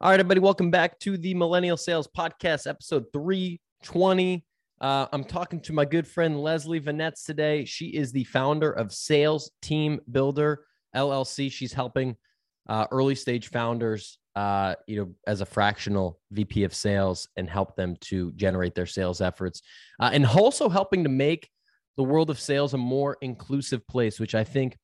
All right, everybody, welcome back to the Millennial Sales Podcast, episode 320. Uh, I'm talking to my good friend Leslie Venetz today. She is the founder of Sales Team Builder LLC. She's helping uh, early stage founders, uh, you know, as a fractional VP of sales and help them to generate their sales efforts, uh, and also helping to make the world of sales a more inclusive place, which I think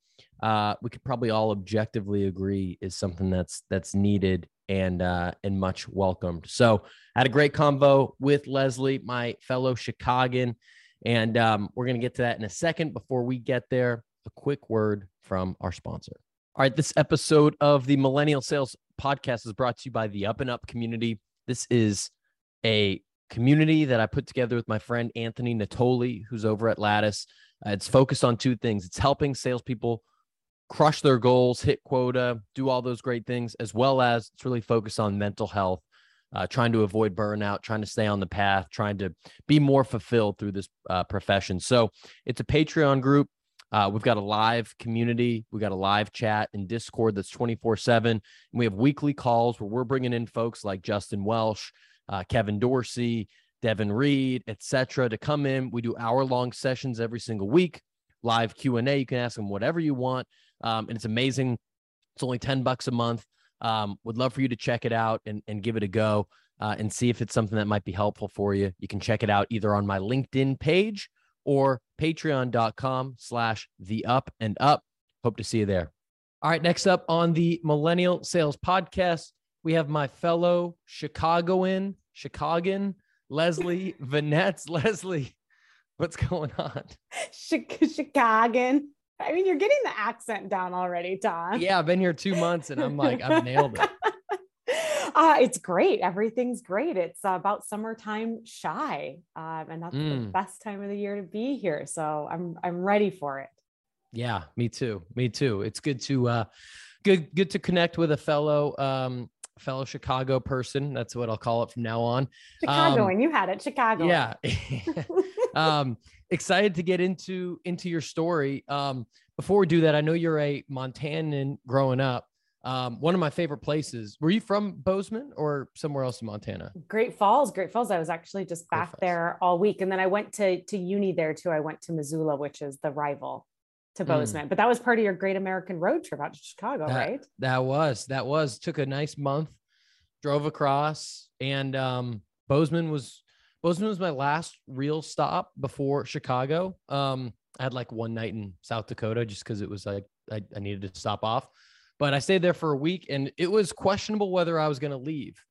uh, we could probably all objectively agree is something that's that's needed and uh, and much welcomed. So I had a great convo with Leslie, my fellow Chicagoan, and um, we're gonna get to that in a second. Before we get there, a quick word from our sponsor. All right, this episode of the Millennial Sales Podcast is brought to you by the Up and Up community. This is a community that I put together with my friend Anthony Natoli, who's over at Lattice. Uh, it's focused on two things. It's helping salespeople crush their goals, hit quota, do all those great things, as well as it's really focused on mental health, uh, trying to avoid burnout, trying to stay on the path, trying to be more fulfilled through this uh, profession. So it's a Patreon group. Uh, we've got a live community. We've got a live chat in Discord that's 24 7. We have weekly calls where we're bringing in folks like Justin Welsh, uh, Kevin Dorsey, Devin Reed, etc., to come in. We do hour long sessions every single week, live Q and A. You can ask them whatever you want um, and it's amazing. It's only 10 bucks a month. Um, would love for you to check it out and, and give it a go uh, and see if it's something that might be helpful for you. You can check it out either on my LinkedIn page or patreon.com slash the up and up. Hope to see you there. All right. Next up on the Millennial Sales Podcast, we have my fellow Chicagoan, Chicagan, Leslie Venetz. Leslie, what's going on? Chicagan. I mean, you're getting the accent down already, Tom. Yeah, I've been here two months and I'm like, I've nailed it. Uh, it's great. Everything's great. It's uh, about summertime Chi, um, and that's mm. the best time of the year to be here. So I'm I'm ready for it. Yeah, me too. Me too. It's good to uh, good good to connect with a fellow um, fellow Chicago person. That's what I'll call it from now on. Chicago, um, and you had it, Chicago. Yeah. um, excited to get into into your story. Um, before we do that, I know you're a Montanan growing up. Um, one of my favorite places. Were you from Bozeman or somewhere else in Montana? Great Falls, Great Falls. I was actually just back there all week, and then I went to to uni there too. I went to Missoula, which is the rival to mm. Bozeman. Mm. But that was part of your Great American Road trip out to Chicago, that, right? That was that was took a nice month, drove across, and um, Bozeman was Bozeman was my last real stop before Chicago. Um, I had like one night in South Dakota just because it was like I, I, needed to stop off. But I stayed there for a week and it was questionable whether I was going to leave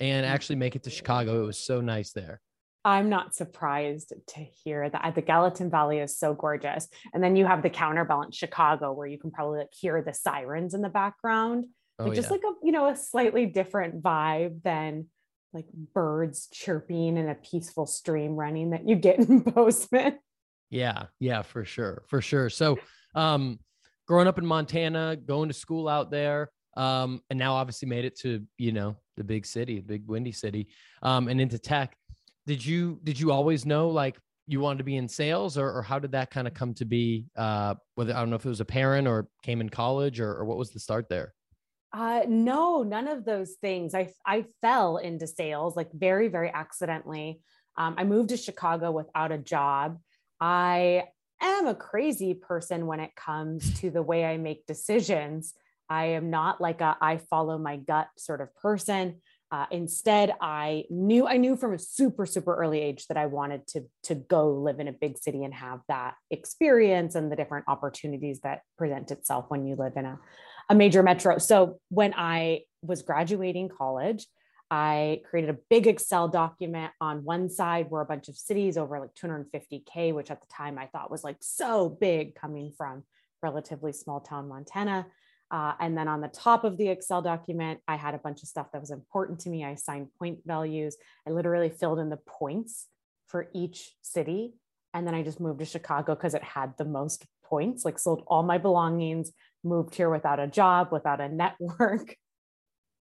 and actually make it to Chicago. It was so nice there. I'm not surprised to hear that the Gallatin Valley is so gorgeous. And then you have the counterbalance Chicago where you can probably like hear the sirens in the background. Oh, like just yeah. like a, you know, a slightly different vibe than like birds chirping and a peaceful stream running that you get in Bozeman. Yeah, yeah, for sure, for sure. So, um, growing up in Montana, going to school out there, um, and now obviously made it to you know the big city, the big windy city, um, and into tech. Did you did you always know like you wanted to be in sales, or, or how did that kind of come to be? Uh, whether I don't know if it was a parent or came in college, or, or what was the start there? Uh, no, none of those things. I I fell into sales like very very accidentally. Um, I moved to Chicago without a job. I am a crazy person when it comes to the way I make decisions. I am not like a I follow my gut sort of person. Uh, instead, I knew I knew from a super super early age that I wanted to to go live in a big city and have that experience and the different opportunities that present itself when you live in a a major metro. So when I was graduating college, I created a big Excel document on one side were a bunch of cities over like 250K, which at the time I thought was like so big coming from relatively small town Montana. Uh, and then on the top of the Excel document, I had a bunch of stuff that was important to me. I assigned point values. I literally filled in the points for each city. And then I just moved to Chicago because it had the most points, like sold all my belongings, moved here without a job, without a network.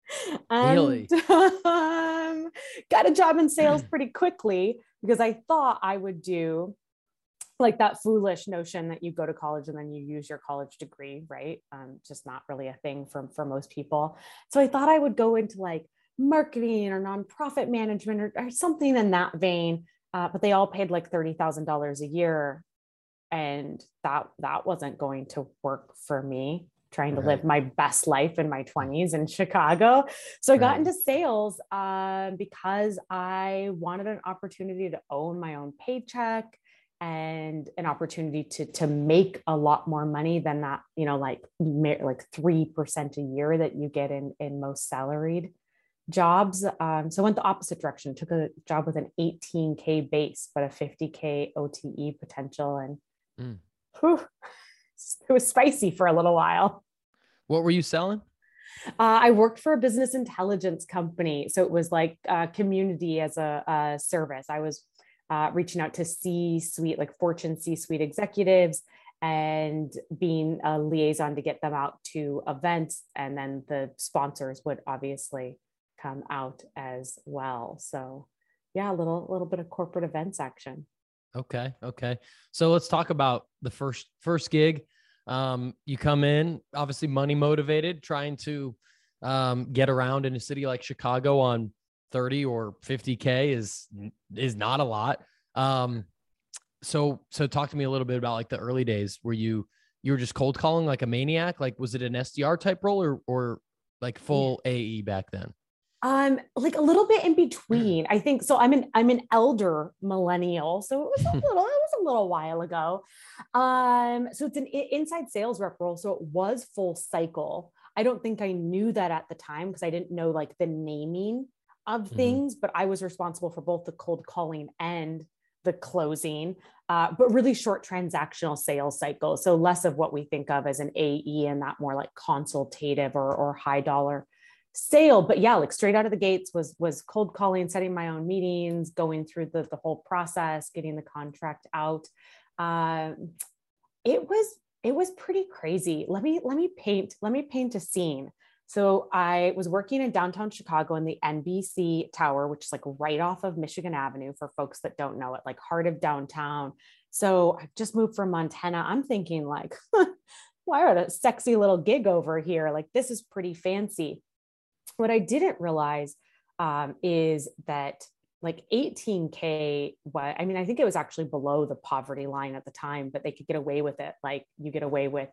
and really? um, got a job in sales pretty quickly because I thought I would do like that foolish notion that you go to college and then you use your college degree, right? Um, just not really a thing for, for most people. So I thought I would go into like marketing or nonprofit management or, or something in that vein. Uh, but they all paid like $30,000 a year. And that, that wasn't going to work for me trying to right. live my best life in my 20s in Chicago. So I got right. into sales uh, because I wanted an opportunity to own my own paycheck and an opportunity to to make a lot more money than that you know like like 3% a year that you get in in most salaried jobs um, so I went the opposite direction took a job with an 18k base but a 50k ote potential and mm. whew, it was spicy for a little while what were you selling uh, I worked for a business intelligence company. So it was like uh, community as a, a, service. I was uh, reaching out to C suite, like Fortune C suite executives, and being a liaison to get them out to events. And then the sponsors would obviously come out as well. So, yeah, a little, little bit of corporate events action. Okay. Okay. So let's talk about the first first gig. Um, you come in, obviously money motivated, trying to um, get around in a city like Chicago on 30 or 50k is is not a lot um so so talk to me a little bit about like the early days where you you were just cold calling like a maniac like was it an sdr type role or or like full yeah. ae back then um like a little bit in between i think so i'm an i'm an elder millennial so it was a little it was a little while ago um so it's an inside sales rep role so it was full cycle i don't think i knew that at the time because i didn't know like the naming of mm-hmm. things, but I was responsible for both the cold calling and the closing, uh, but really short transactional sales cycle So less of what we think of as an AE and that more like consultative or, or high dollar sale. But yeah, like straight out of the gates was was cold calling, setting my own meetings, going through the, the whole process, getting the contract out. Um, it was it was pretty crazy. Let me let me paint let me paint a scene. So I was working in downtown Chicago in the NBC Tower, which is like right off of Michigan Avenue for folks that don't know it, like heart of downtown. So I just moved from Montana. I'm thinking like, why are a sexy little gig over here? Like this is pretty fancy. What I didn't realize um, is that like 18k what i mean i think it was actually below the poverty line at the time but they could get away with it. Like you get away with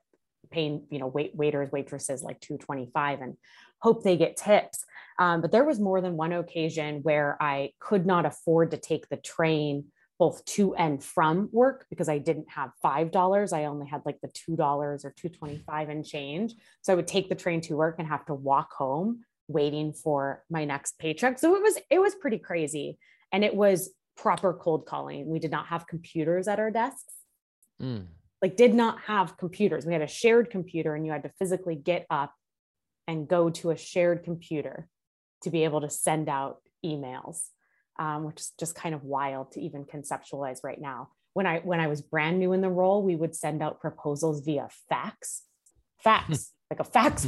paying you know wait, waiters waitresses like 225 and hope they get tips. Um, but there was more than one occasion where i could not afford to take the train both to and from work because i didn't have five dollars. I only had like the two dollars or 225 and change. So i would take the train to work and have to walk home waiting for my next paycheck. So it was it was pretty crazy. And it was proper cold calling. We did not have computers at our desks. Mm. Like did not have computers. We had a shared computer and you had to physically get up and go to a shared computer to be able to send out emails, um, which is just kind of wild to even conceptualize right now. When I when I was brand new in the role, we would send out proposals via fax, fax, like a fax.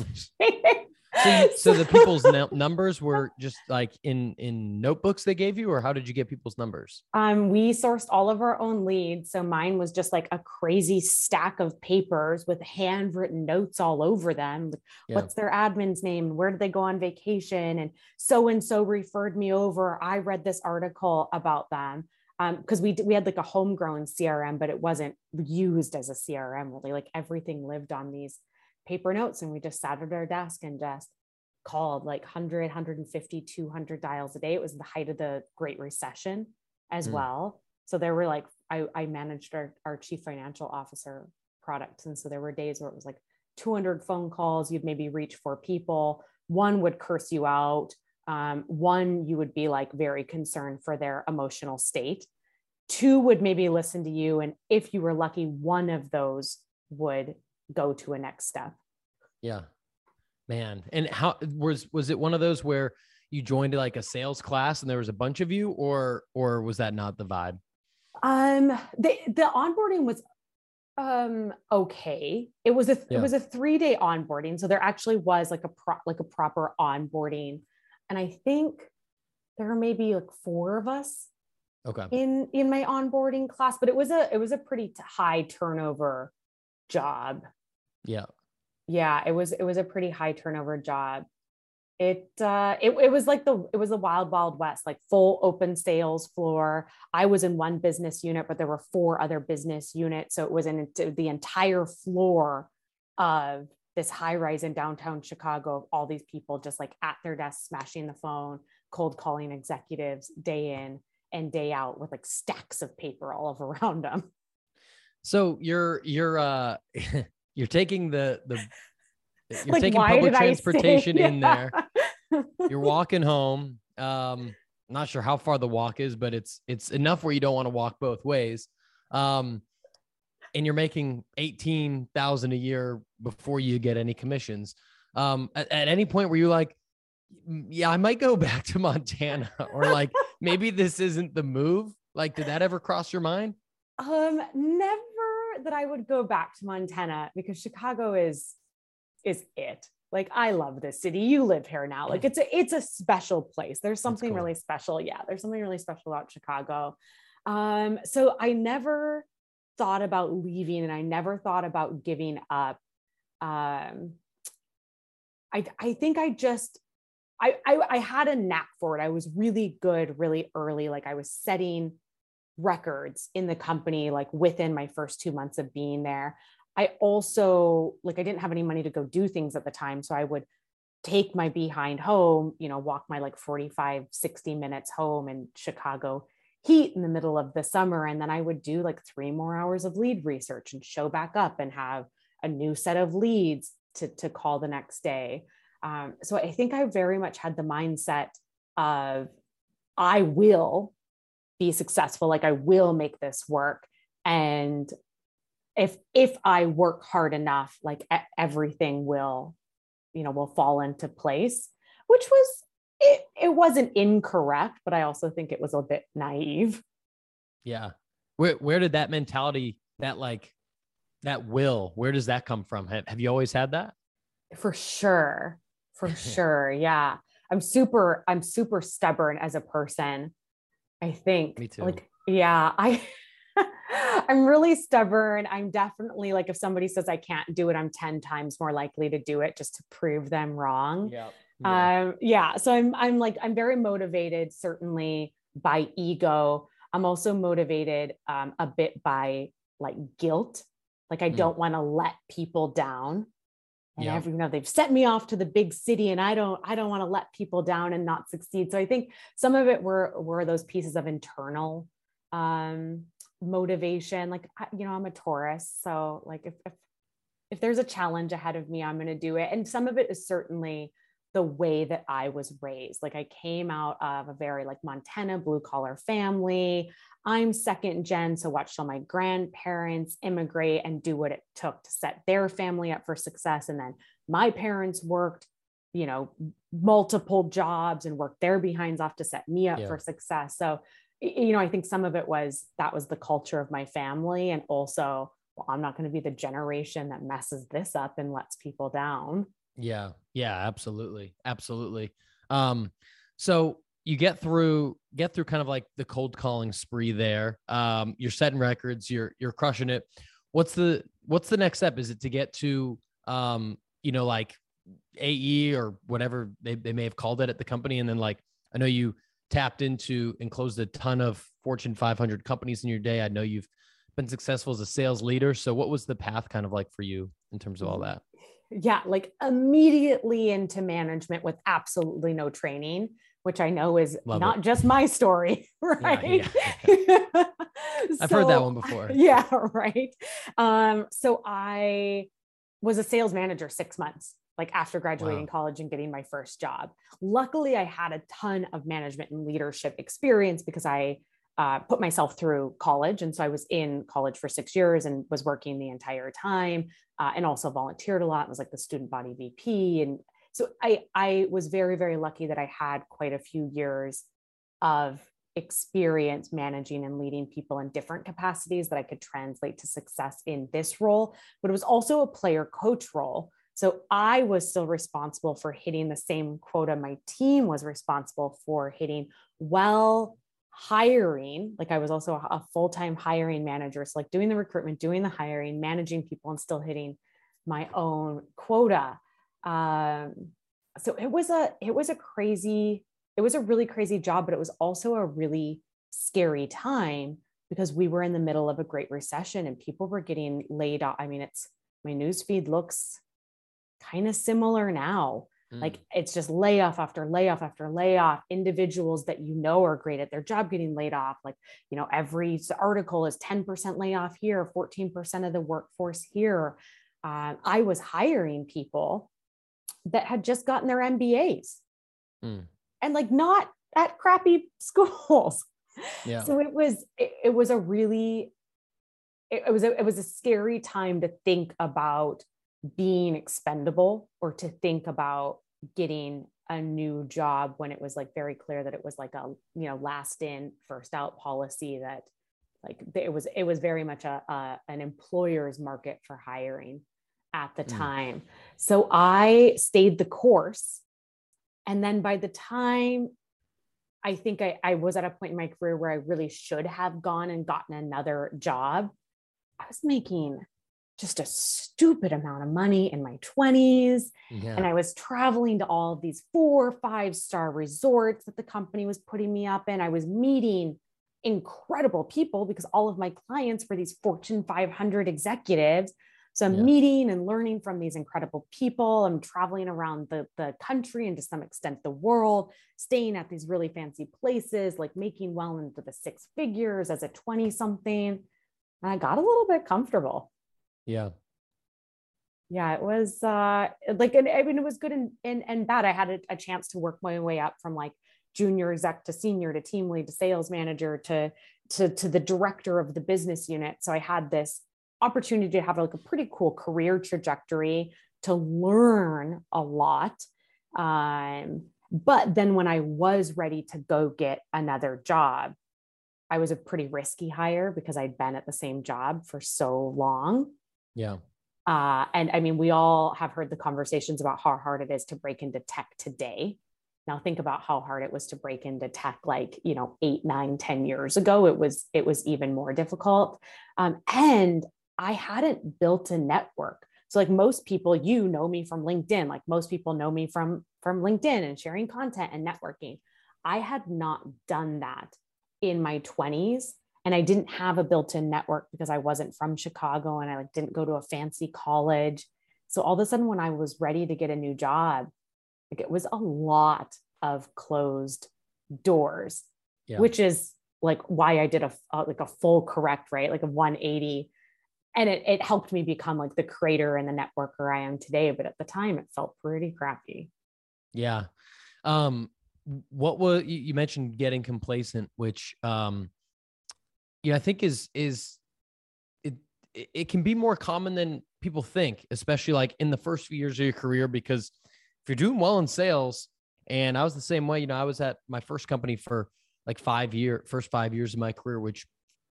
So, you, so the people's numbers were just like in in notebooks they gave you, or how did you get people's numbers? Um, we sourced all of our own leads. So mine was just like a crazy stack of papers with handwritten notes all over them. Yeah. What's their admin's name? Where did they go on vacation? And so and so referred me over. I read this article about them because um, we we had like a homegrown CRM, but it wasn't used as a CRM really. Like everything lived on these paper notes and we just sat at our desk and just called like 100 150 200 dials a day. It was the height of the great recession as mm. well. So there were like I, I managed our, our chief financial officer products and so there were days where it was like 200 phone calls. You'd maybe reach four people. One would curse you out. Um, one you would be like very concerned for their emotional state. Two would maybe listen to you and if you were lucky one of those would go to a next step. Yeah. Man. And how was was it one of those where you joined like a sales class and there was a bunch of you or or was that not the vibe? Um the the onboarding was um okay. It was a yeah. it was a 3-day onboarding so there actually was like a pro, like a proper onboarding and I think there were maybe like four of us okay in in my onboarding class but it was a it was a pretty high turnover job yeah. Yeah, it was it was a pretty high turnover job. it uh it, it was like the it was a wild wild west like full open sales floor i was in one business unit but there were four other business units so it was in the entire floor of this high rise in downtown chicago of all these people just like at their desk smashing the phone cold calling executives day in and day out with like stacks of paper all around them so you're you're uh you're taking the the you're Like, taking public transportation in Yeah. there. You're walking home. Um, not sure how far the walk is, but it's it's enough where you don't want to walk both ways. Um, and you're making eighteen thousand a year before you get any commissions. Um, at, at any point where you're like, "Mm, yeah, I might go back to Montana, or like maybe this isn't the move. Like, did that ever cross your mind? Um, never that I would go back to Montana because Chicago is is it. Like I love this city. You live here now. Like it's a it's a special place. There's something cool. really special. Yeah, there's something really special about Chicago. Um, so I never thought about leaving and I never thought about giving up. Um, I I think I just I, I I had a knack for it. I was really good really early. Like I was setting records in the company like within my first two months of being there. I also like i didn't have any money to go do things at the time so i would take my behind home you know walk my like 45 60 minutes home in chicago heat in the middle of the summer and then i would do like three more hours of lead research and show back up and have a new set of leads to, to call the next day. Um, so i think i very much had the mindset of i will be successful like i will make this work and if if i work hard enough like everything will you know will fall into place which was it, it wasn't incorrect but i also think it was a bit naive Yeah. Where where did that mentality, that like that will, where does that come from? Have, have you always had that? for sure for sure yeah i'm super i'm super stubborn as a person i think Me too. like yeah i i'm really stubborn i'm definitely like if somebody says i can't do it i'm 10 times more likely to do it just to prove them wrong Yeah. um yeah so i'm i'm like i'm very motivated certainly by ego i'm also motivated um, a bit by like guilt like i Mm. don't want to let people down and Yeah. every you know they've sent me off to the big city and i don't i don't want to let people down and not succeed. So i think some of it were were those pieces of internal um motivation. Like I, you know i'm a taurus so like if, if if there's a challenge ahead of me i'm going to do it. And some of it is certainly the way that i was raised. Like i came out of a very like montana blue collar family. I'm second gen so watched all my grandparents immigrate and do what it took to set their family up for success and then my parents worked you know multiple jobs and worked their behinds off to set me up Yeah. for success. So you know i think some of it was that was the culture of my family and also well i'm not going to be the generation that messes this up and lets people down Yeah. Yeah, absolutely. Absolutely. Um, so you get through get through kind of like the cold calling spree there. Um, you're setting records, you're you're crushing it. What's the what's the next step? Is it to get to um, you know, like AE or whatever they, they may have called it at the company? And then like I know you tapped into and closed a ton of Fortune 500 companies in your day. I know you've been successful as a sales leader. So what was the path kind of like for you in terms of all that? Yeah like immediately into management with absolutely no training which i know is Love not it. just my story right I've heard that one before. yeah right um so i was a sales manager six months like after graduating Wow. college and getting my first job luckily i had a ton of management and leadership experience because i uh, put myself through college and so i was in college for six years and was working the entire time uh, and also volunteered a lot I was like the student body vp and so i i was very very lucky that i had quite a few years of experience managing and leading people in different capacities that I could translate to success in this role. But it was also a player coach role. So I was still responsible for hitting the same quota my team was responsible for hitting while hiring. Like I was also a full time hiring manager. So, like doing the recruitment, doing the hiring, managing people, and still hitting my own quota. Um, so it was a it was a crazy it was a really crazy job but it was also a really scary time because we were in the middle of a great recession and people were getting laid off i mean it's my news feed looks kind of similar now mm. like it's just layoff after layoff after layoff individuals that you know are great at their job getting laid off like you know every article is 10% layoff here 14% of the workforce here uh, i was hiring people that had just gotten their mbas mm. and like not at crappy schools yeah. so it was it, it was a really it, it was a, it was a scary time to think about being expendable or to think about getting a new job when it was like very clear that it was like a you know last in first out policy that like it was it was very much a, a an employer's market for hiring at the mm. time so i stayed the course and then by the time i think I, I was at a point in my career where i really should have gone and gotten another job i was making just a stupid amount of money in my 20s. Yeah. And I was traveling to all of these four, five star resorts that the company was putting me up in. I was meeting incredible people because all of my clients were these Fortune 500 executives. So I'm yeah. meeting and learning from these incredible people. I'm traveling around the, the country and to some extent the world, staying at these really fancy places, like making well into the six figures as a 20 something. And I got a little bit comfortable. Yeah. Yeah, it was uh like and I mean it was good and and, and bad. I had a, a chance to work my way up from like junior exec to senior to team lead to sales manager to to to the director of the business unit. So I had this opportunity to have like a pretty cool career trajectory to learn a lot. Um, but then when I was ready to go get another job, I was a pretty risky hire because I'd been at the same job for so long. Yeah. Uh, and I mean, we all have heard the conversations about how hard it is to break into tech today. Now think about how hard it was to break into tech like, you know, eight, nine, ten years ago. It was, it was even more difficult. Um, and I hadn't built a network. So like most people, you know me from LinkedIn, like most people know me from, from LinkedIn and sharing content and networking. I had not done that in my 20s and I didn't have a built-in network because I wasn't from Chicago and I like didn't go to a fancy college. So all of a sudden when I was ready to get a new job, like it was a lot of closed doors, yeah. which is like why I did a, a, like a full correct, right? Like a 180 and it, it helped me become like the creator and the networker I am today. But at the time it felt pretty crappy. Yeah. Um, what was you mentioned getting complacent, which um you know, I think is is it it can be more common than people think, especially like in the first few years of your career, because if you're doing well in sales, and I was the same way, you know, I was at my first company for like five year, first five years of my career, which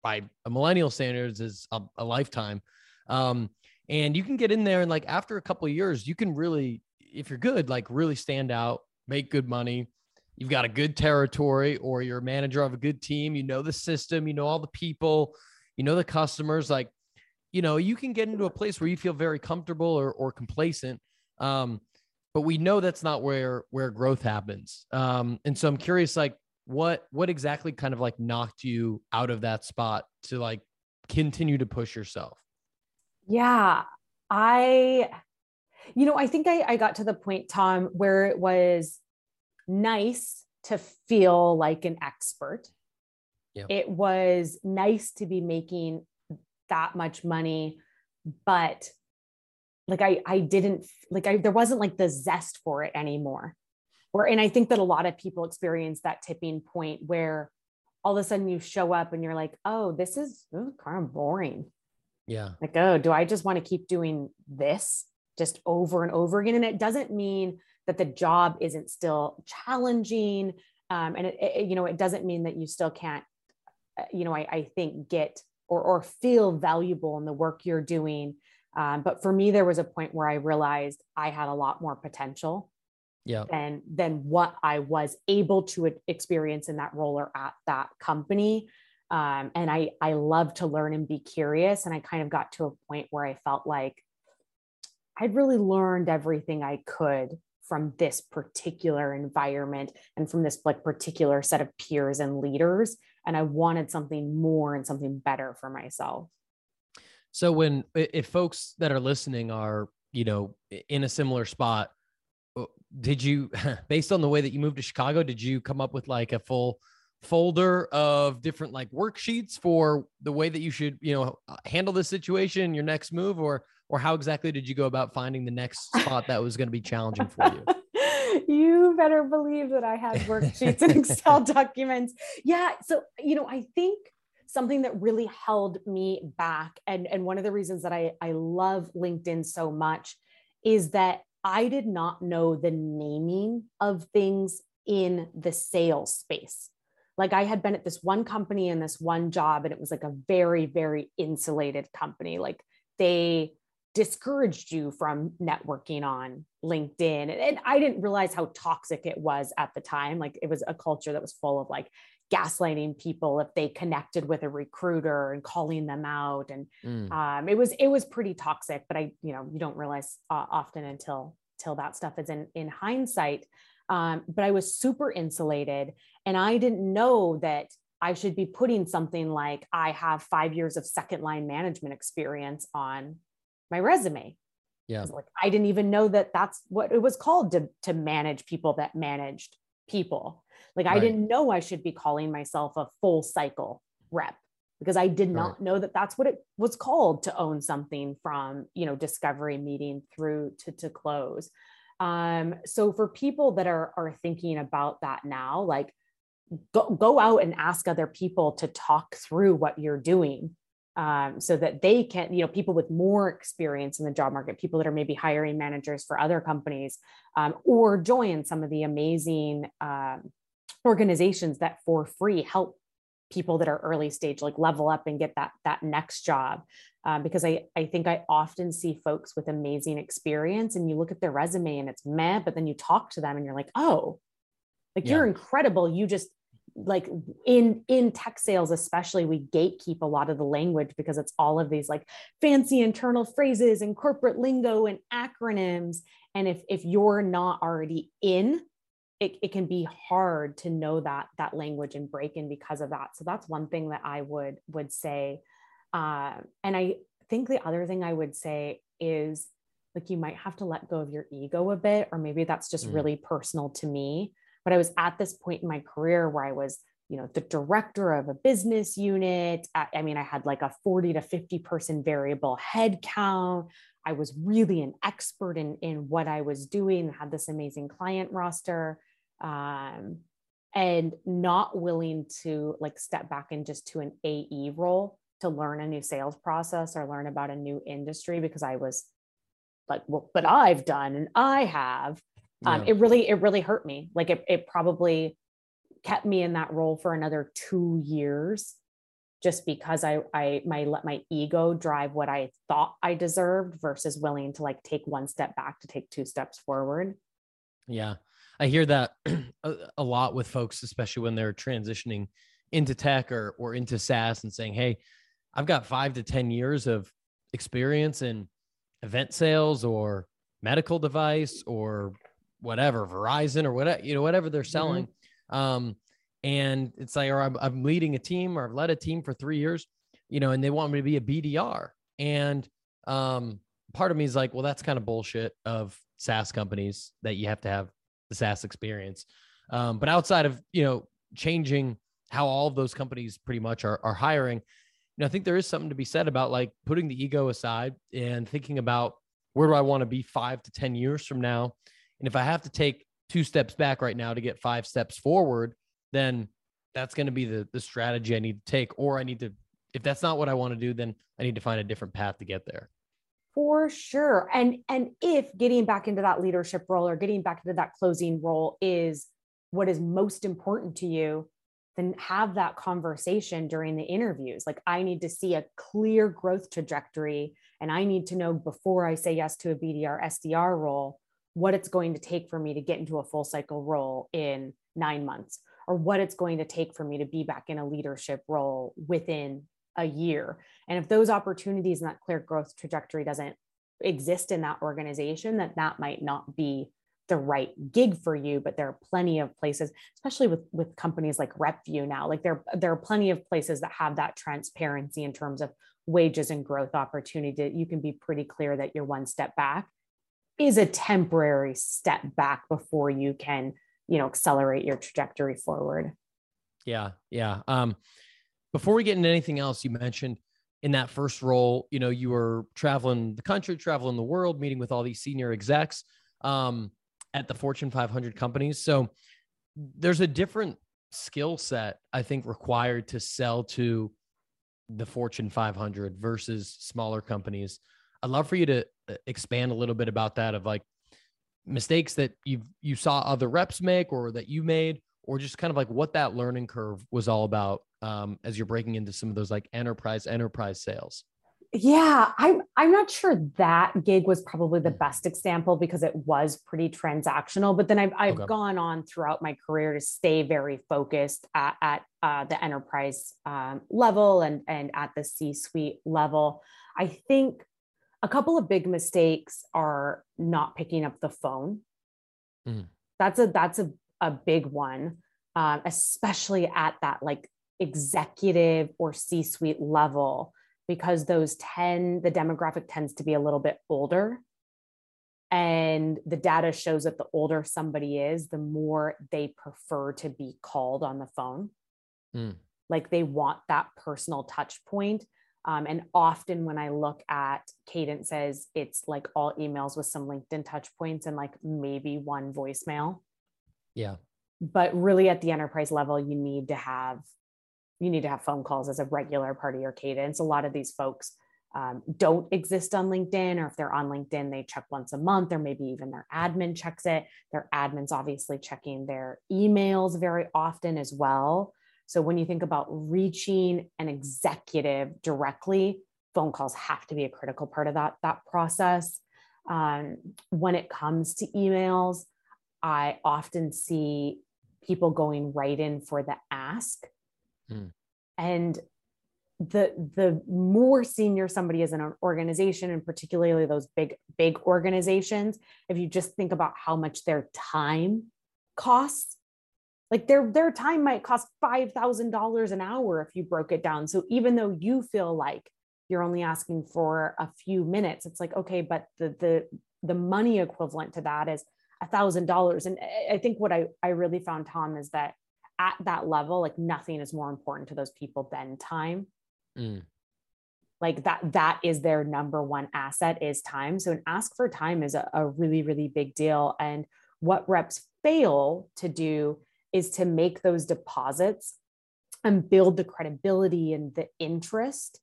by a millennial standards is a, a lifetime. Um, and you can get in there and like after a couple years, you can really, if you're good, like really stand out, make good money, you've got a good territory or you're a manager of a good team, you know the system, you know all the people, you know the customers, like, you know, you can get into a place where you feel very comfortable or, or complacent. Um, but we know that's not where where growth happens. Um, and so I'm curious, like, what what exactly kind of like knocked you out of that spot to like continue to push yourself? Yeah, I, you know, I think I, I got to the point, Tom, where it was nice to feel like an expert. Yeah. It was nice to be making that much money, but like I I didn't like I there wasn't like the zest for it anymore. Where and I think that a lot of people experience that tipping point where all of a sudden you show up and you're like, oh, this is, this is kind of boring. Yeah. Like, oh, do I just want to keep doing this just over and over again? And it doesn't mean that the job isn't still challenging um, and it, it, you know it doesn't mean that you still can't uh, you know I, I think get or, or feel valuable in the work you're doing um, but for me there was a point where i realized i had a lot more potential yeah. than than what i was able to experience in that role or at that company um, and i i love to learn and be curious and i kind of got to a point where i felt like i'd really learned everything i could from this particular environment and from this like particular set of peers and leaders and i wanted something more and something better for myself. So when if folks that are listening are you know in a similar spot did you based on the way that you moved to chicago did you come up with like a full folder of different like worksheets for the way that you should you know handle this situation your next move or or how exactly did you go about finding the next spot that was going to be challenging for you? You better believe that i had worksheets and excel documents. Yeah so you know i think something that really held me back and and one of the reasons that i i love linkedin so much is that i did not know the naming of things in the sales space. Like I had been at this one company and this one job, and it was like a very, very insulated company. Like they discouraged you from networking on LinkedIn. And I didn't realize how toxic it was at the time. Like it was a culture that was full of like gaslighting people if they connected with a recruiter and calling them out. And mm. um, it was it was pretty toxic. But I, you know, you don't realize uh, often until till that stuff is in in hindsight. Um, but I was super insulated. And I didn't know that I should be putting something like I have five years of second line management experience on my resume. Yeah. Like I didn't even know that that's what it was called to, to manage people that managed people. Like right. I didn't know I should be calling myself a full cycle rep because I did not right. know that that's what it was called to own something from, you know, discovery meeting through to, to close. Um, so for people that are are thinking about that now, like go, go out and ask other people to talk through what you're doing um, so that they can, you know, people with more experience in the job market, people that are maybe hiring managers for other companies, um, or join some of the amazing um, organizations that for free help people that are early stage like level up and get that that next job um, because I, I think I often see folks with amazing experience and you look at their resume and it's meh, but then you talk to them and you're like, oh, like yeah. you're incredible. You just like in in tech sales especially we gatekeep a lot of the language because it's all of these like fancy internal phrases and corporate lingo and acronyms and if if you're not already in it, it can be hard to know that that language and break in because of that so that's one thing that i would would say uh, and I think the other thing I would say is like you might have to let go of your ego a bit, or maybe that's just mm. really personal to me. But I was at this point in my career where I was, you know, the director of a business unit. I mean, I had like a 40 to 50 person variable head count. I was really an expert in, in what I was doing, had this amazing client roster. Um, and not willing to like step back and just to an AE role to learn a new sales process or learn about a new industry because I was like, well, but I've done and I have. Um, It really, it really hurt me. Like it, it probably kept me in that role for another two years just because I, I, my, let my ego drive what I thought I deserved versus willing to like take one step back to take two steps forward. Yeah. I hear that a lot with folks, especially when they're transitioning into tech or, or into SaaS and saying, Hey, I've got five to 10 years of experience in event sales or medical device or whatever, Verizon or whatever, you know, whatever they're selling. Mm-hmm. Um, and it's like, or I'm, I'm leading a team or I've led a team for three years, you know, and they want me to be a BDR. And um, part of me is like, well, that's kind of bullshit of SaaS companies that you have to have the SaaS experience. Um, but outside of, you know, changing how all of those companies pretty much are, are hiring, you know, I think there is something to be said about like putting the ego aside and thinking about where do I want to be five to 10 years from now? And if I have to take two steps back right now to get five steps forward, then that's going to be the, the strategy I need to take. Or I need to, if that's not what I want to do, then I need to find a different path to get there. For sure. And, and if getting back into that leadership role or getting back into that closing role is what is most important to you, then have that conversation during the interviews. Like, I need to see a clear growth trajectory, and I need to know before I say yes to a BDR, SDR role, what it's going to take for me to get into a full cycle role in nine months, or what it's going to take for me to be back in a leadership role within a year. And if those opportunities and that clear growth trajectory doesn't exist in that organization, that that might not be the right gig for you. But there are plenty of places especially with with companies like repvue now like there there are plenty of places that have that transparency in terms of wages and growth opportunity. You can be pretty clear that you're one step back is a temporary step back before you can you know accelerate your trajectory forward. Yeah yeah. Um before we get into anything else you mentioned in that first role you know you were traveling the country traveling the world meeting with all these senior execs um at the fortune 500 companies. So there's a different skill set i think required to sell to the fortune 500 versus smaller companies. I'd love for you to expand a little bit about that of like mistakes that you you saw other reps make or that you made or just kind of like what that learning curve was all about um, as you're breaking into some of those like enterprise enterprise sales? Yeah i'm i'm not sure that gig was probably the best example because it was pretty transactional but then i've, I've okay. gone on throughout my career to stay very focused at, at uh, the enterprise um, level and and at the c suite level. I think a couple of big mistakes are not picking up the phone mm. that's a that's a, a big one um, especially at that like executive or c suite level because those 10 the demographic tends to be a little bit older and the data shows that the older somebody is the more they prefer to be called on the phone mm. like they want that personal touch point um, and often when I look at cadences, it's like all emails with some LinkedIn touch points and like maybe one voicemail. Yeah. But really at the enterprise level, you need to have you need to have phone calls as a regular part of your cadence. A lot of these folks um, don't exist on LinkedIn, or if they're on LinkedIn, they check once a month, or maybe even their admin checks it. Their admin's obviously checking their emails very often as well. So when you think about reaching an executive directly, phone calls have to be a critical part of that, that process. Um, when it comes to emails, I often see people going right in for the ask. Mm. And the the more senior somebody is in an organization and particularly those big big organizations if you just think about how much their time costs like their their time might cost $5000 an hour if you broke it down. So even though you feel like you're only asking for a few minutes it's like okay but the the the money equivalent to that is a thousand dollars. And i think what i i really found tom is that at that level like nothing is more important to those people than time. Mm. like that that is their number one asset is time. So an ask for time is a, a really really big deal. And what reps fail to do is to make those deposits and build the credibility and the interest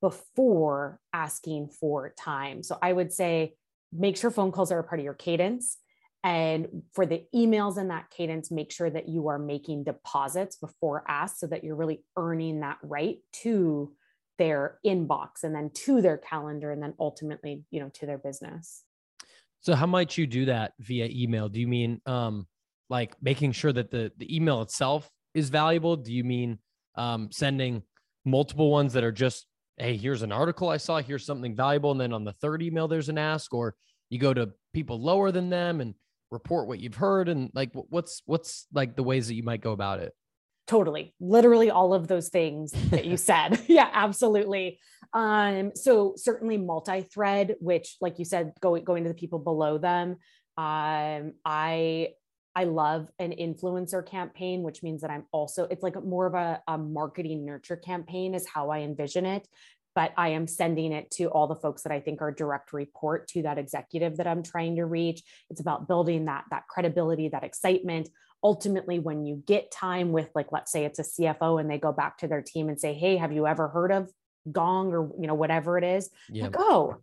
before asking for time. So I would say make sure phone calls are a part of your cadence. And for the emails in that cadence, make sure that you are making deposits before ask so that you're really earning that right to their inbox and then to their calendar and then ultimately, you know, to their business. So how might you do that via email? Do you mean um like making sure that the the email itself is valuable? Do you mean um, sending multiple ones that are just hey, here's an article I saw, here's something valuable, and then on the third email there's an ask, or you go to people lower than them and report what you've heard, and like what's what's like the ways that you might go about it? Totally, literally all of those things that you said. yeah, absolutely. Um, so certainly multi-thread, which, like you said, going going to the people below them. Um, I I love an influencer campaign, which means that I'm also, it's like more of a, a marketing nurture campaign, is how I envision it. But I am sending it to all the folks that I think are direct report to that executive that I'm trying to reach. It's about building that, that credibility, that excitement. Ultimately, when you get time with, like, let's say it's a CFO and they go back to their team and say, Hey, have you ever heard of Gong or, you know, whatever it is? Yeah. Like, oh,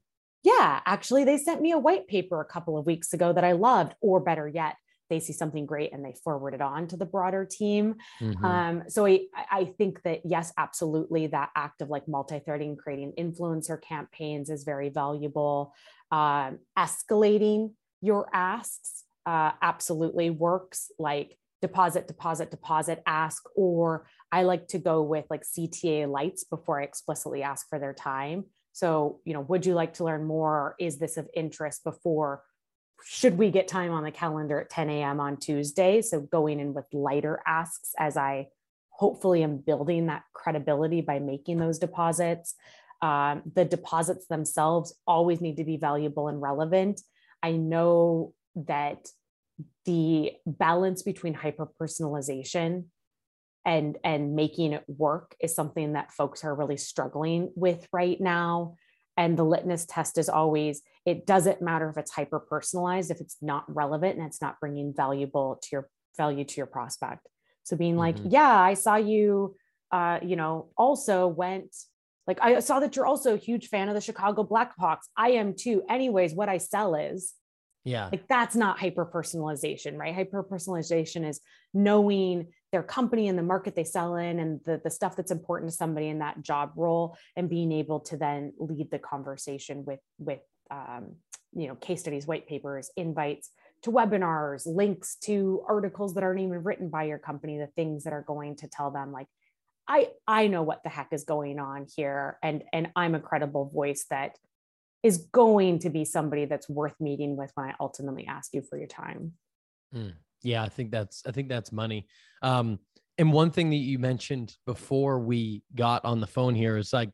yeah, actually, they sent me a white paper a couple of weeks ago that I loved, or better yet, they see something great and they forward it on to the broader team. Mm-hmm. Um, so I, I think that yes, absolutely, that act of like multi-threading, creating influencer campaigns is very valuable. Um, escalating your asks uh, absolutely works. Like deposit, deposit, deposit, ask, or I like to go with like CTA lights before I explicitly ask for their time. So, you know, would you like to learn more? Is this of interest before should we get time on the calendar at 10 a.m. on Tuesday? So going in with lighter asks as I hopefully am building that credibility by making those deposits. Um, the deposits themselves always need to be valuable and relevant. I know that the balance between hyper personalization and and making it work is something that folks are really struggling with right now and the litmus test is always it doesn't matter if it's hyper personalized if it's not relevant and it's not bringing valuable to your value to your prospect so being like mm-hmm. yeah i saw you uh, you know also went like i saw that you're also a huge fan of the chicago blackhawks i am too anyways what i sell is yeah. Like that's not hyper personalization, right? Hyper personalization is knowing their company and the market they sell in and the, the stuff that's important to somebody in that job role and being able to then lead the conversation with, with, um, you know, case studies, white papers, invites to webinars, links to articles that aren't even written by your company, the things that are going to tell them like, I, I know what the heck is going on here. And, and I'm a credible voice that is going to be somebody that's worth meeting with when I ultimately ask you for your time. Mm, yeah, I think that's I think that's money. Um, and one thing that you mentioned before we got on the phone here is like,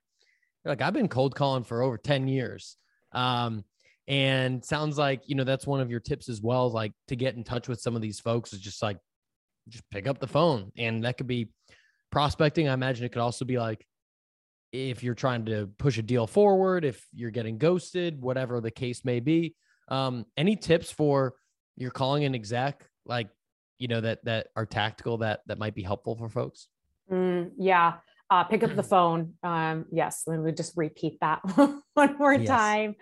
like I've been cold calling for over ten years. Um, and sounds like you know that's one of your tips as well, like to get in touch with some of these folks is just like just pick up the phone, and that could be prospecting. I imagine it could also be like if you're trying to push a deal forward, if you're getting ghosted, whatever the case may be. Um, any tips for you're calling an exec like you know that that are tactical that that might be helpful for folks? Mm, yeah. Uh, pick up the phone. Um, yes, let me just repeat that one more yes. time.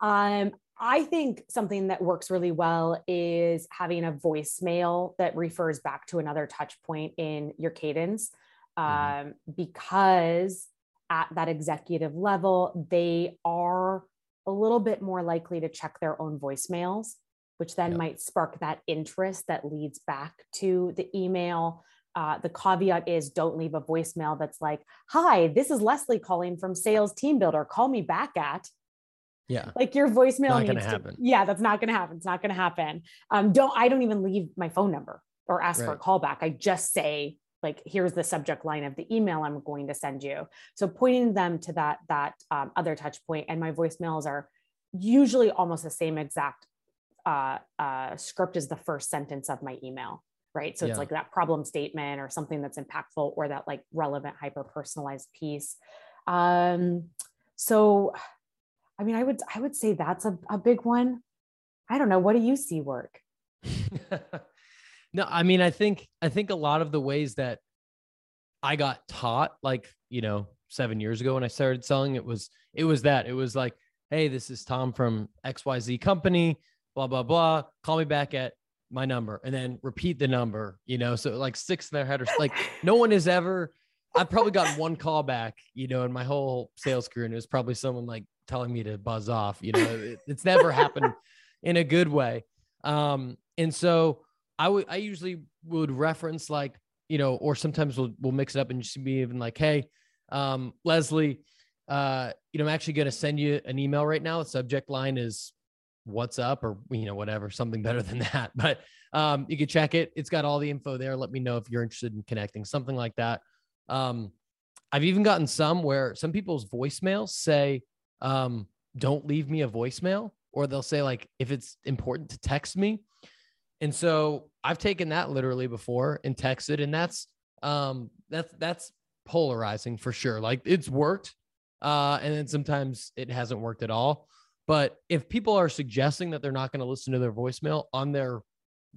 Um, I think something that works really well is having a voicemail that refers back to another touch point in your cadence. Mm-hmm. Um, because at that executive level, they are a little bit more likely to check their own voicemails, which then might spark that interest that leads back to the email. Uh, the caveat is don't leave a voicemail that's like, Hi, this is Leslie calling from Sales Team Builder. Call me back at. Yeah. Like your voicemail not needs gonna happen. Yeah, that's not gonna happen. It's not gonna happen. Um, don't I don't even leave my phone number or ask right. for a callback. I just say, like here's the subject line of the email i'm going to send you so pointing them to that that um, other touch point and my voicemails are usually almost the same exact uh, uh, script is the first sentence of my email right? So yeah. it's like that problem statement or something that's impactful or that like relevant hyper personalized piece. Um, so i mean i would i would say that's a, a big one. I don't know. What do you see work? No, I mean, I think I think a lot of the ways that I got taught, like you know, seven years ago when I started selling, it was it was that. It was like, hey, this is Tom from X Y Z company, blah blah blah. Call me back at my number, and then repeat the number. You know, so like six in their head, or like no one has ever. I've probably gotten one call back, you know, in my whole sales career, and it was probably someone like telling me to buzz off. You know, it, it's never happened in a good way. Um, and so I would I usually would reference like you know, or sometimes we'll we'll mix it up and just be even like, hey, um, Leslie, uh, you know, I'm actually going to send you an email right now. The subject line is what's up or you know whatever something better than that but um you can check it it's got all the info there let me know if you're interested in connecting something like that um i've even gotten some where some people's voicemails say um don't leave me a voicemail or they'll say like if it's important to text me and so I've taken that literally before and texted, and that's um that's that's polarizing for sure. Like it's worked, uh, and then sometimes it hasn't worked at all. But if people are suggesting that they're not going to listen to their voicemail on their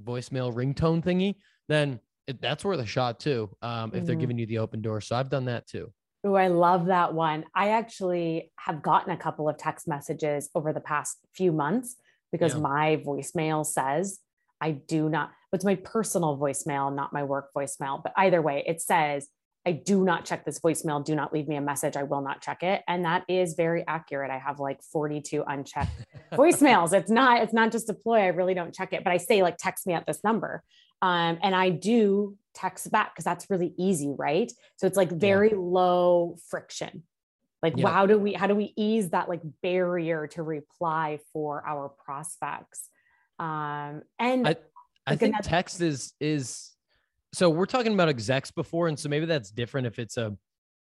voicemail ringtone thingy, then it, that's worth a shot too. Um, if mm-hmm. they're giving you the open door, so I've done that too. Oh, I love that one. I actually have gotten a couple of text messages over the past few months because yeah. my voicemail says I do not, but it's my personal voicemail, not my work voicemail. But either way, it says, I do not check this voicemail. Do not leave me a message. I will not check it. And that is very accurate. I have like 42 unchecked voicemails. It's not, it's not just deploy. I really don't check it, but I say like, text me at this number. Um, and I do text back because that's really easy. Right. So it's like very yeah. low friction. Like, yeah. how do we, how do we ease that like barrier to reply for our prospects? Um, and I, I think another- text is is so we're talking about execs before, and so maybe that's different if it's a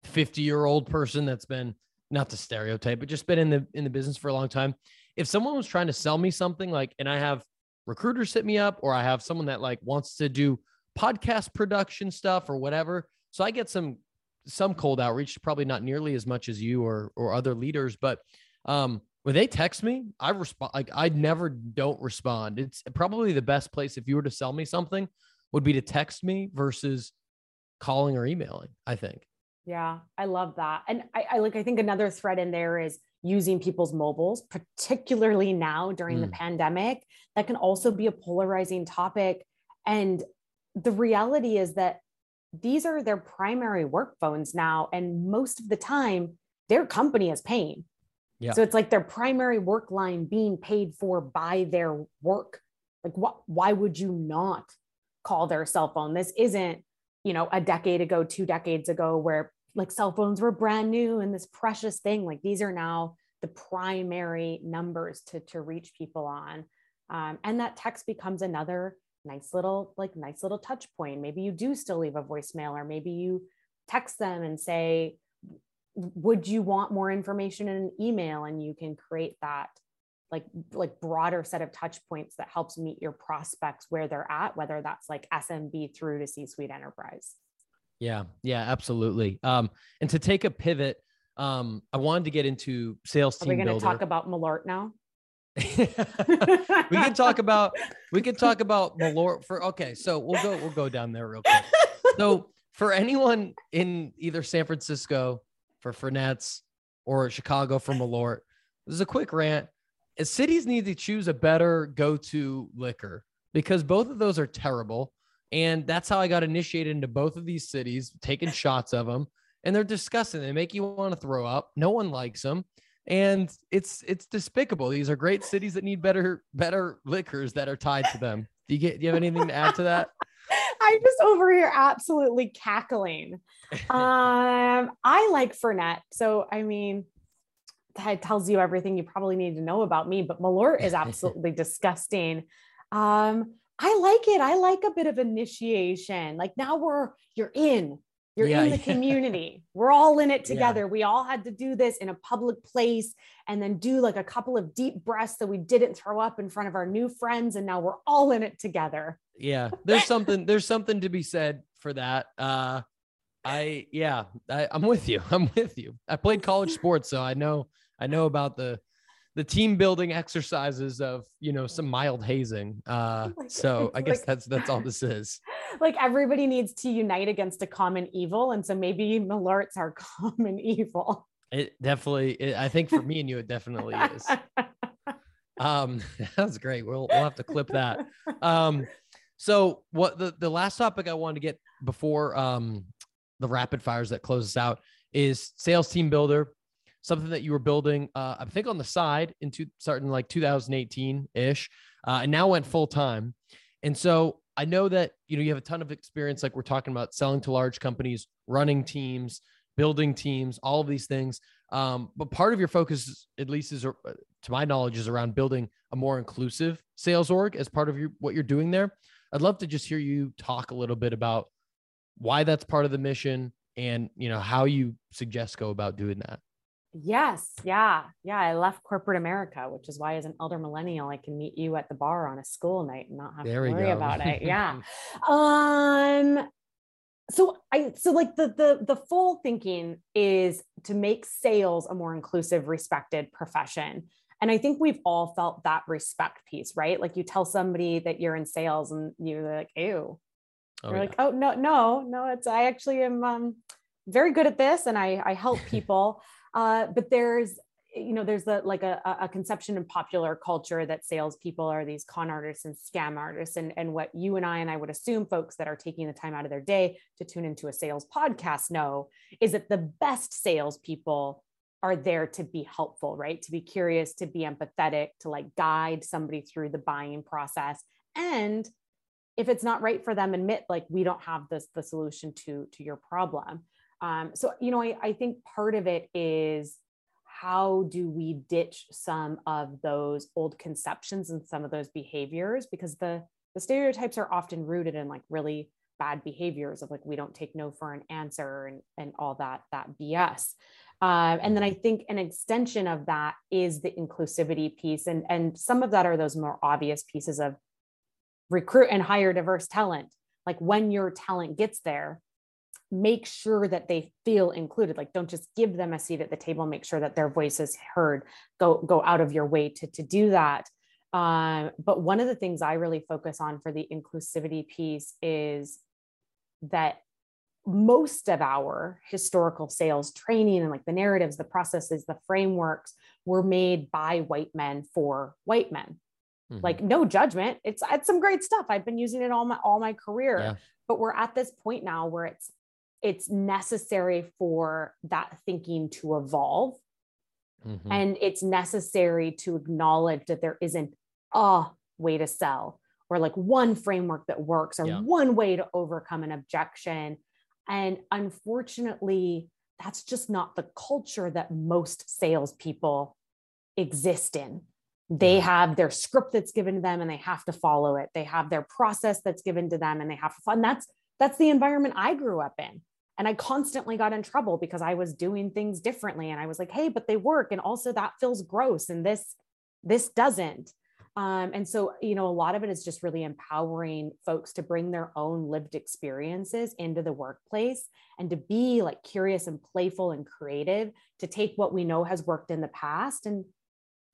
50 year old person that's been not to stereotype, but just been in the in the business for a long time. If someone was trying to sell me something like, and I have recruiters hit me up, or I have someone that like wants to do podcast production stuff or whatever. So I get some some cold outreach, probably not nearly as much as you or or other leaders, but um when they text me, I respond like I never don't respond. It's probably the best place if you were to sell me something would be to text me versus calling or emailing, I think. Yeah, I love that. And I, I like I think another thread in there is using people's mobiles, particularly now during mm. the pandemic. That can also be a polarizing topic. And the reality is that these are their primary work phones now. And most of the time, their company is paying. Yeah. So it's like their primary work line being paid for by their work. Like, what, why would you not call their cell phone? This isn't, you know, a decade ago, two decades ago, where like cell phones were brand new and this precious thing. Like, these are now the primary numbers to, to reach people on. Um, and that text becomes another nice little like nice little touch point maybe you do still leave a voicemail or maybe you text them and say would you want more information in an email and you can create that like like broader set of touch points that helps meet your prospects where they're at whether that's like smb through to c suite enterprise yeah yeah absolutely um and to take a pivot um i wanted to get into sales team are we going to talk about malort now we can talk about we can talk about Malort for okay. So we'll go we'll go down there real quick. So for anyone in either San Francisco for Fernet's or Chicago for Malort, this is a quick rant. Cities need to choose a better go-to liquor because both of those are terrible. And that's how I got initiated into both of these cities, taking shots of them. And they're disgusting. They make you want to throw up. No one likes them and it's it's despicable. These are great cities that need better better liquors that are tied to them. Do you get? Do you have anything to add to that? I'm just over here absolutely cackling. Um, I like Fernet, so I mean, that tells you everything you probably need to know about me. But Malort is absolutely disgusting. Um, I like it. I like a bit of initiation. Like now we're you're in. You're yeah, in the yeah. community. We're all in it together. Yeah. We all had to do this in a public place and then do like a couple of deep breaths that we didn't throw up in front of our new friends. And now we're all in it together. Yeah. There's something, there's something to be said for that. Uh, I, yeah, I, I'm with you. I'm with you. I played college sports, so I know, I know about the, the team building exercises of you know some mild hazing. Uh so i guess like, that's that's all this is. Like everybody needs to unite against a common evil and so maybe malort's our common evil. It definitely it, i think for me and you it definitely is. Um that's great. We'll, we'll have to clip that. Um so what the the last topic i wanted to get before um the rapid fires that close us out is sales team builder something that you were building, uh, I think on the side into starting like 2018 ish, uh, and now went full time. And so I know that you know you have a ton of experience, like we're talking about selling to large companies, running teams, building teams, all of these things. Um, but part of your focus, at least, is uh, to my knowledge, is around building a more inclusive sales org as part of your what you're doing there. I'd love to just hear you talk a little bit about why that's part of the mission and you know how you suggest go about doing that. Yes. Yeah. Yeah. I left corporate America, which is why, as an elder millennial, I can meet you at the bar on a school night and not have there to worry go. about it. Yeah. um, so I so like the the the full thinking is to make sales a more inclusive, respected profession. And I think we've all felt that respect piece, right? Like you tell somebody that you're in sales and you're like, ew. Oh, you're yeah. like, oh no, no, no, it's I actually am um very good at this and I I help people. Uh, but there's you know there's a, like a, a conception in popular culture that salespeople are these con artists and scam artists. And, and what you and i and i would assume folks that are taking the time out of their day to tune into a sales podcast know is that the best salespeople are there to be helpful right? To be curious to be empathetic to like guide somebody through the buying process. And if it's not right for them admit like we don't have this the solution to to your problem um, so, you know, I, I think part of it is how do we ditch some of those old conceptions and some of those behaviors? Because the the stereotypes are often rooted in like really bad behaviors of like we don't take no for an answer and and all that that bs uh, and then i think an extension of that is the inclusivity piece and and some of that are those more obvious pieces of recruit and hire diverse talent. Like when your talent gets there make sure that they feel included like don't just give them a seat at the table make sure that their voice is heard go go out of your way to to do that. Um, but one of the things i really focus on for the inclusivity piece is that most of our historical sales training and like the narratives the processes the frameworks were made by white men for white men. Mm-hmm. like no judgment. It's it's some great stuff. I've been using it all my all my career. Yeah. but we're at this point now where it's it's necessary for that thinking to evolve. Mm-hmm. And it's necessary to acknowledge that there isn't a way to sell or like one framework that works or yeah. one way to overcome an objection. And unfortunately, that's just not the culture that most salespeople exist in. They have their script that's given to them and they have to follow it. They have their process that's given to them and they have to fund. That's that's the environment I grew up in. And I constantly got in trouble because I was doing things differently. And I was like, hey, but they work. And also that feels gross. And this, this doesn't. Um, and so, you know, a lot of it is just really empowering folks to bring their own lived experiences into the workplace and to be like curious and playful and creative, to take what we know has worked in the past and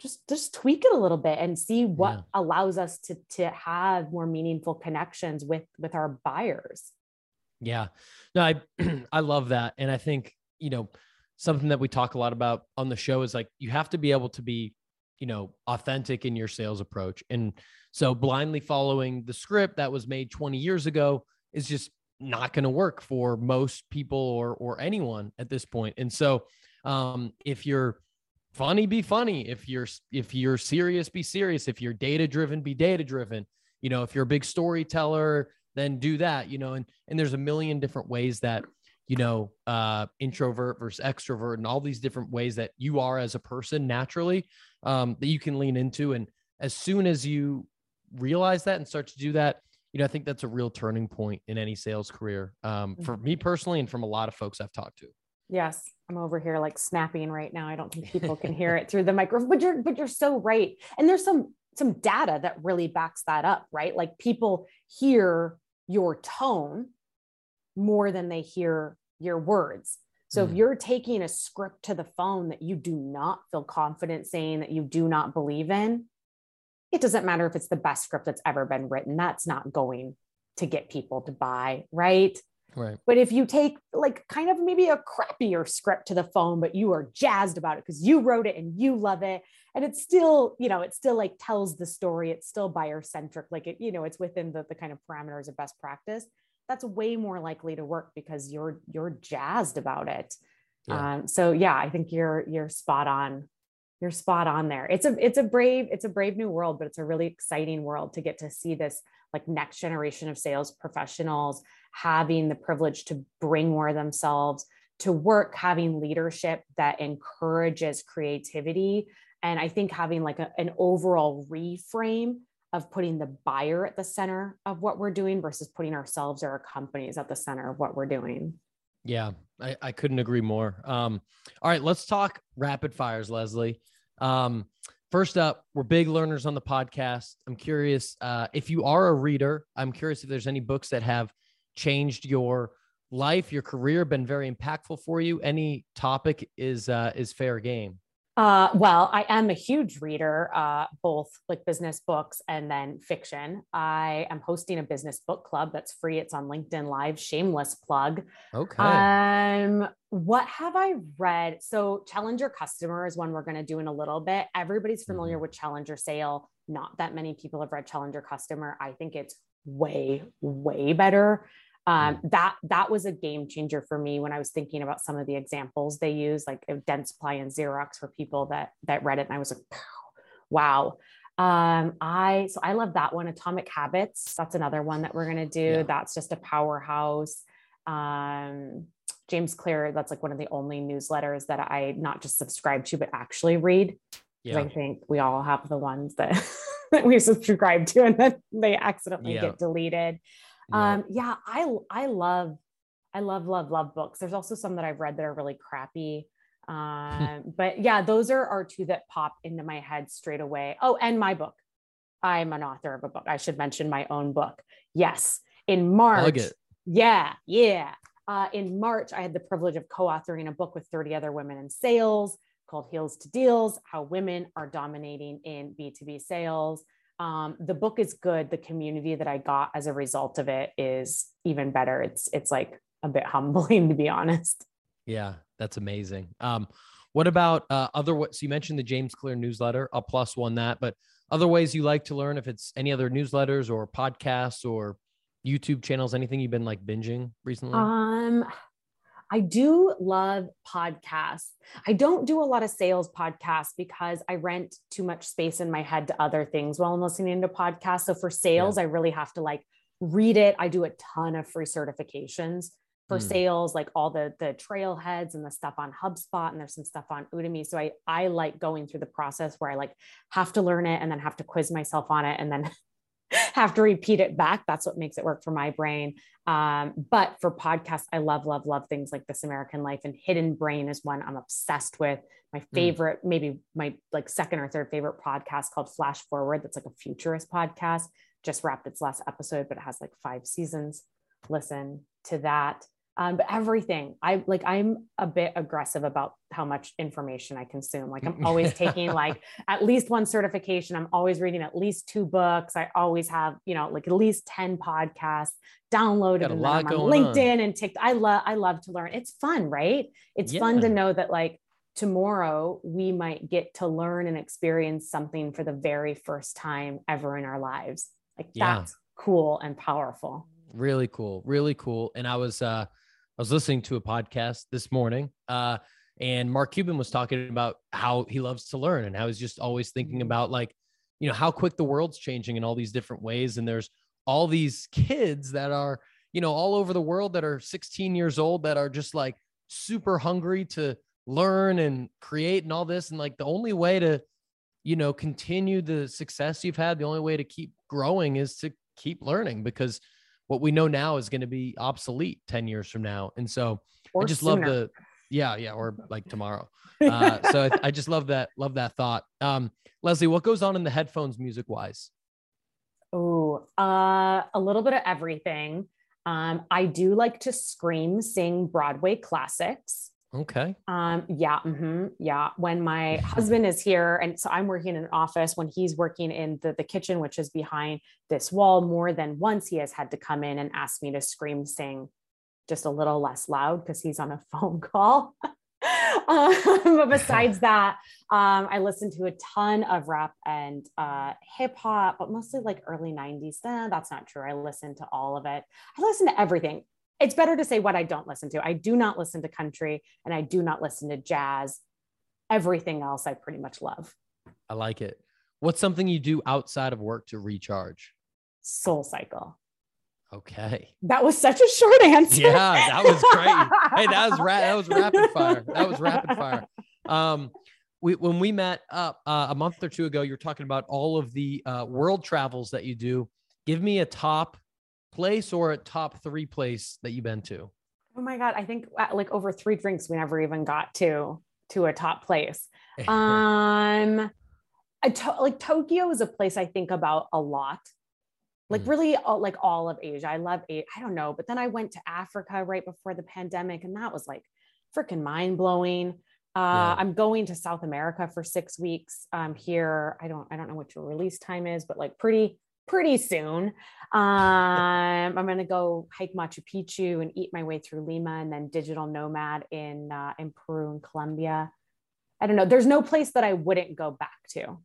just just tweak it a little bit and see what yeah. allows us to to have more meaningful connections with with our buyers yeah. No, I I love that. And I think, you know, something that we talk a lot about on the show is like you have to be able to be, you know, authentic in your sales approach. And so blindly following the script that was made 20 years ago is just not going to work for most people or or anyone at this point. And so um if you're funny be funny, if you're if you're serious be serious, if you're data driven be data driven. You know, if you're a big storyteller, then do that, you know, and and there's a million different ways that you know uh introvert versus extrovert and all these different ways that you are as a person naturally um that you can lean into. And as soon as you realize that and start to do that you know i think that's a real turning point in any sales career um for me personally and from a lot of folks i've talked to. Yes i'm over here like snapping right now. I don't think people can hear it through the microphone but you're but you're so right. And there's some some data that really backs that up right? Like people hear your tone more than they hear your words. So mm. if you're taking a script to the phone that you do not feel confident saying that you do not believe in, it doesn't matter if it's the best script that's ever been written. That's not going to get people to buy, right? Right. But if you take like kind of maybe a crappier script to the phone, but you are jazzed about it because you wrote it and you love it, and it's still, you know, it still like tells the story. It's still buyer centric, like it, you know, it's within the, the kind of parameters of best practice. That's way more likely to work because you're you're jazzed about it. Yeah. Um, so yeah, I think you're you're spot on you're spot on there. It's a it's a brave it's a brave new world, but it's a really exciting world to get to see this like next generation of sales professionals having the privilege to bring more themselves to work, having leadership that encourages creativity, and I think having like a, an overall reframe of putting the buyer at the center of what we're doing versus putting ourselves or our companies at the center of what we're doing. Yeah, I, I couldn't agree more. Um, all right, let's talk rapid fires, Leslie. Um, first up, we're big learners on the podcast. I'm curious uh, if you are a reader. I'm curious if there's any books that have changed your life, your career, been very impactful for you. Any topic is uh, is fair game. Uh, well, I am a huge reader, uh, both like business books and then fiction. I am hosting a business book club that's free. It's on LinkedIn Live. Shameless plug. Okay. Um, what have I read? So, Challenger Customer is one we're going to do in a little bit. Everybody's familiar mm-hmm. with Challenger Sale. Not that many people have read Challenger Customer. I think it's way, way better um, mm. that that was a game changer for me when I was thinking about some of the examples they use, like Dentsply and Xerox for people that that read it, and I was like, wow. Um, I so I love that one. Atomic Habits. That's another one that we're gonna do. Yeah. That's just a powerhouse. Um, James Clear. That's like one of the only newsletters that I not just subscribe to, but actually read. Yeah. I think we all have the ones that, that we subscribe to and then they accidentally yeah. get deleted. Yeah. Um, yeah, I I love, I love, love, love books. There's also some that I've read that are really crappy. Um, but yeah, those are are two that pop into my head straight away. Oh, and my book. I'm an author of a book. I should mention my own book. Yes. In March. Yeah, yeah. Uh, in March, I had the privilege of co authoring a book with 30 other women in sales called Heels to Deals How Women Are Dominating in B2B Sales. Um, the book is good. The community that I got as a result of it is even better. It's it's like a bit humbling to be honest. Yeah, that's amazing. Um, what about uh, other? What so you mentioned the James Clear newsletter. I'll plus one that, but other ways you like to learn, if it's any other newsletters or podcasts or YouTube channels, anything you've been like binging recently? Um, I do love podcasts. I don't do a lot of sales podcasts because I rent too much space in my head to other things while I'm listening to podcasts. So for sales, yeah. I really have to like read it. I do a ton of free certifications for mm. sales, like all the the trailheads and the stuff on HubSpot, and there's some stuff on Udemy. So I I like going through the process where I like have to learn it and then have to quiz myself on it and then have to repeat it back. That's what makes it work for my brain. Um, but for podcasts, I love, love, love things like This American Life and Hidden Brain is one I'm obsessed with. My hmm. favorite, mm. maybe my like second or third favorite podcast called Flash Forward. That's like a futurist podcast. Just wrapped its last episode, but it has like five seasons. Listen to that um, but everything i like i'm a bit aggressive about how much information i consume. Like i'm always taking like at least one certification. I'm always reading at least two books. I always have you know like at least 10 podcasts downloaded and on linkedin on. and tiktok i love i love to learn. It's fun right? It's yeah. fun to know that like tomorrow we might get to learn and experience something for the very first time ever in our lives. Like that's yeah. cool and powerful. Really cool. Really cool. And i was uh I was listening to a podcast this morning, uh, and Mark Cuban was talking about how he loves to learn and how he's just always thinking mm-hmm. about like, you know, how quick the world's changing in all these different ways. And there's all these kids that are, you know, all over the world that are 16 years old that are just like super hungry to learn and create and all this. And like the only way to, you know, continue the success you've had, the only way to keep growing is to keep learning because what we know now is going to be obsolete 10 years from now. And so or I just sooner. love the, yeah, yeah, or like tomorrow. Uh, so I, I, just love that, love that thought. Um, Leslie, what goes on in the headphones music wise? Oh, uh, a little bit of everything. Um, I do like to scream, sing Broadway classics. Okay. Um, yeah. Mm-hmm, yeah. When my husband is here, and so I'm working in an office, when he's working in the, the kitchen, which is behind this wall, more than once he has had to come in and ask me to scream, sing just a little less loud because he's on a phone call. um, but besides that, um, I listen to a ton of rap and uh, hip hop, but mostly like early 90s. Eh, that's not true. I listen to all of it. I listen to everything it's better to say what I don't listen to. I do not listen to country and I do not listen to jazz. Everything else I pretty much love. I like it. What's something you do outside of work to recharge? Soul cycle. Okay. That was such a short answer. Yeah, that was great. hey, that was ra- that was rapid fire. That was rapid fire. Um, we when we met up uh, a month or two ago, you're talking about all of the uh, world travels that you do. Give me a top place or a top three place that you've been to? Oh my God. I think uh, like over three drinks, we never even got to, to a top place. um, to- like Tokyo is a place I think about a lot. Like mm. really all, like all of Asia. I love. I don't know. But then I went to Africa right before the pandemic and that was like freaking mind blowing. Uh, yeah. I'm going to South America for six weeks. Um, here, I don't, I don't know what your release time is, but like pretty, pretty soon. Um, I'm going to go hike Machu Picchu and eat my way through Lima and then digital nomad in, uh, in Peru and Colombia. I don't know. There's no place that I wouldn't go back to.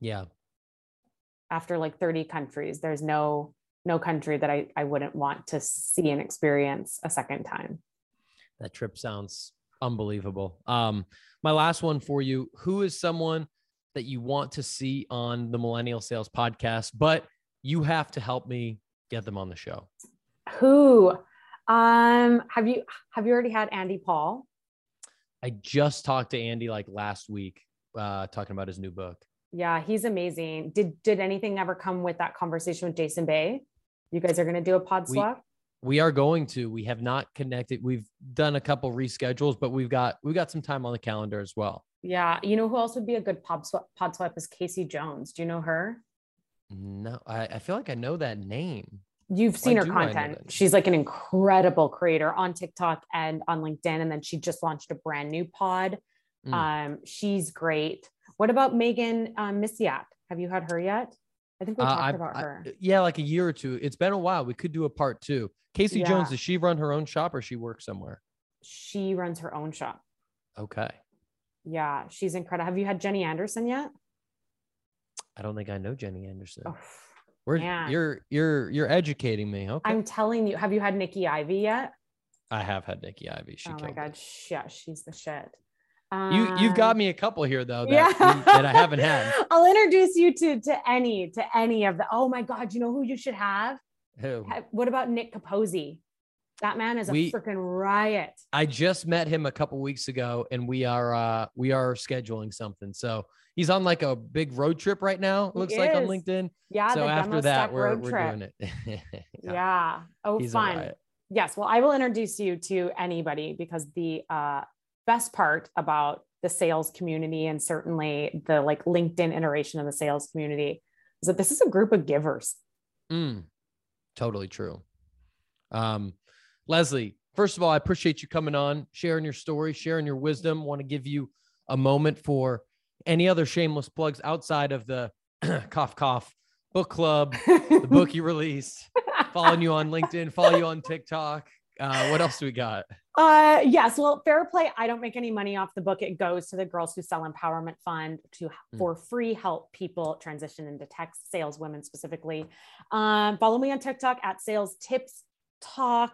Yeah. After like 30 countries, there's no, no country that I, I wouldn't want to see and experience a second time. That trip sounds unbelievable. Um, my last one for you, who is someone that you want to see on the Millennial Sales Podcast, but you have to help me get them on the show. Who? Um, have you have you already had Andy Paul? I just talked to Andy like last week, uh, talking about his new book. Yeah, he's amazing. Did did anything ever come with that conversation with Jason Bay? You guys are gonna do a pod swap? We, we are going to. We have not connected. We've done a couple reschedules, but we've got we've got some time on the calendar as well. Yeah. You know who else would be a good pod swap pod swap is Casey Jones. Do you know her? No, I, I feel like I know that name. You've seen Why her I know content. She's like an incredible creator on TikTok and on LinkedIn. And then she just launched a brand new pod. Mm. Um, she's great. What about Megan um, Misiak? Have you had her yet? I think we Uh, talked I- about I- her. yeah, like a year or two. It's been a while. We could do a part two. Casey Jones, does she run her own shop or she works somewhere? she runs her own shop. Okay. Yeah, she's incredible. Have you had Jenny Anderson yet? I don't think I know Jenny Anderson. Oh, We're, you're you're you're educating me. Okay. I'm telling you. Have you had Nikki Ivy yet? I have had Nikki Ivy. She oh my god, yeah, she's the shit. You you've got Um, me a couple here though that, yeah. that I haven't had. I'll introduce you to to any to any of the. Oh my god, you know who you should have? Who? What about Nick Capozzi? That man is a freaking riot. I just met him a couple weeks ago, and we are uh we are scheduling something. So he's on like a big road trip right now. He looks like on. LinkedIn. Yeah, so after that, we're we're trip. doing it. Yeah. Oh, he's fun. Yes. Well, I will introduce you to anybody because the uh, best part about the sales community and certainly the like LinkedIn iteration of the sales community is that this is a group of givers. Mm, totally true. Um, Leslie, first of all, I appreciate you coming on, sharing your story, sharing your wisdom. Want to give you a moment for any other shameless plugs outside of the cough cough book club, the book you released, following you on LinkedIn, follow you on TikTok. Uh, what else do we got? Uh, yes. Well, Fair Play, I don't make any money off the book. It goes to the Girls Who Sell Empowerment Fund to Mm. for free help people transition into tech sales, women specifically. Um, follow me on TikTok at Sales Tips Talk.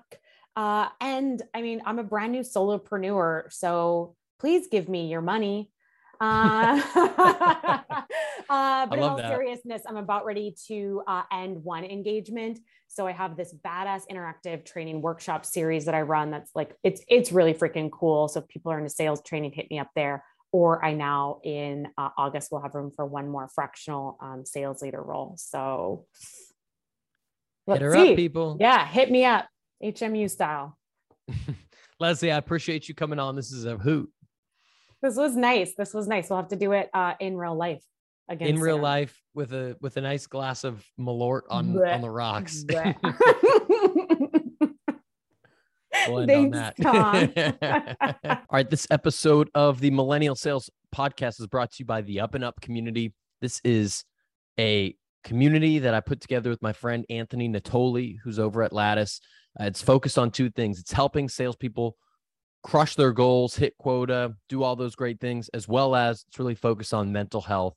Uh, and I mean, I'm a brand new solopreneur, so please give me your money. Uh, uh, but in all that. seriousness, I'm about ready to uh, end one engagement. So I have this badass interactive training workshop series that I run. That's like it's it's really freaking cool. So if people are into sales training, hit me up there. Or I now in uh, August will have room for one more fractional um, sales leader role. So let's her see. up, people. Yeah, hit me up, HMU style. Leslie, I appreciate you coming on. This is a hoot. This was nice. This was nice. We'll have to do it uh, in real life again. in real life with a with a nice glass of Malort on Blech. on the rocks. We'll Thanks, Tom. All right, this episode of the Millennial Sales Podcast is brought to you by the Up and Up community. This is a community that I put together with my friend Anthony Natoli, who's over at Lattice. It's focused on two things: it's helping salespeople crush their goals, hit quota, do all those great things, as well as it's really focused on mental health.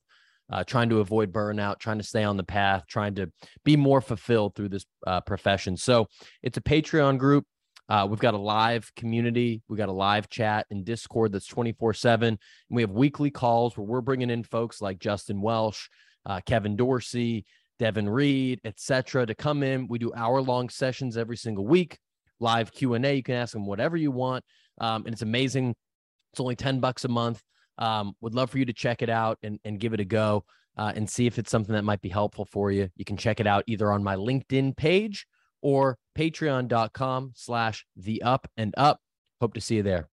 Uh, trying to avoid burnout, trying to stay on the path, trying to be more fulfilled through this uh, profession. So it's a Patreon group. Uh, we've got a live community. We got a live chat in Discord that's 24 7. And we have weekly calls where we're bringing in folks like Justin Welsh, uh, Kevin Dorsey, Devin Reed, etc., to come in. We do hour long sessions every single week, live Q&A. You can ask them whatever you want. Um, and it's amazing. It's only 10 bucks a month. Um, would love for you to check it out and, and give it a go uh, and see if it's something that might be helpful for you. You can check it out either on my LinkedIn page or patreon.com slash the up and up. Hope to see you there.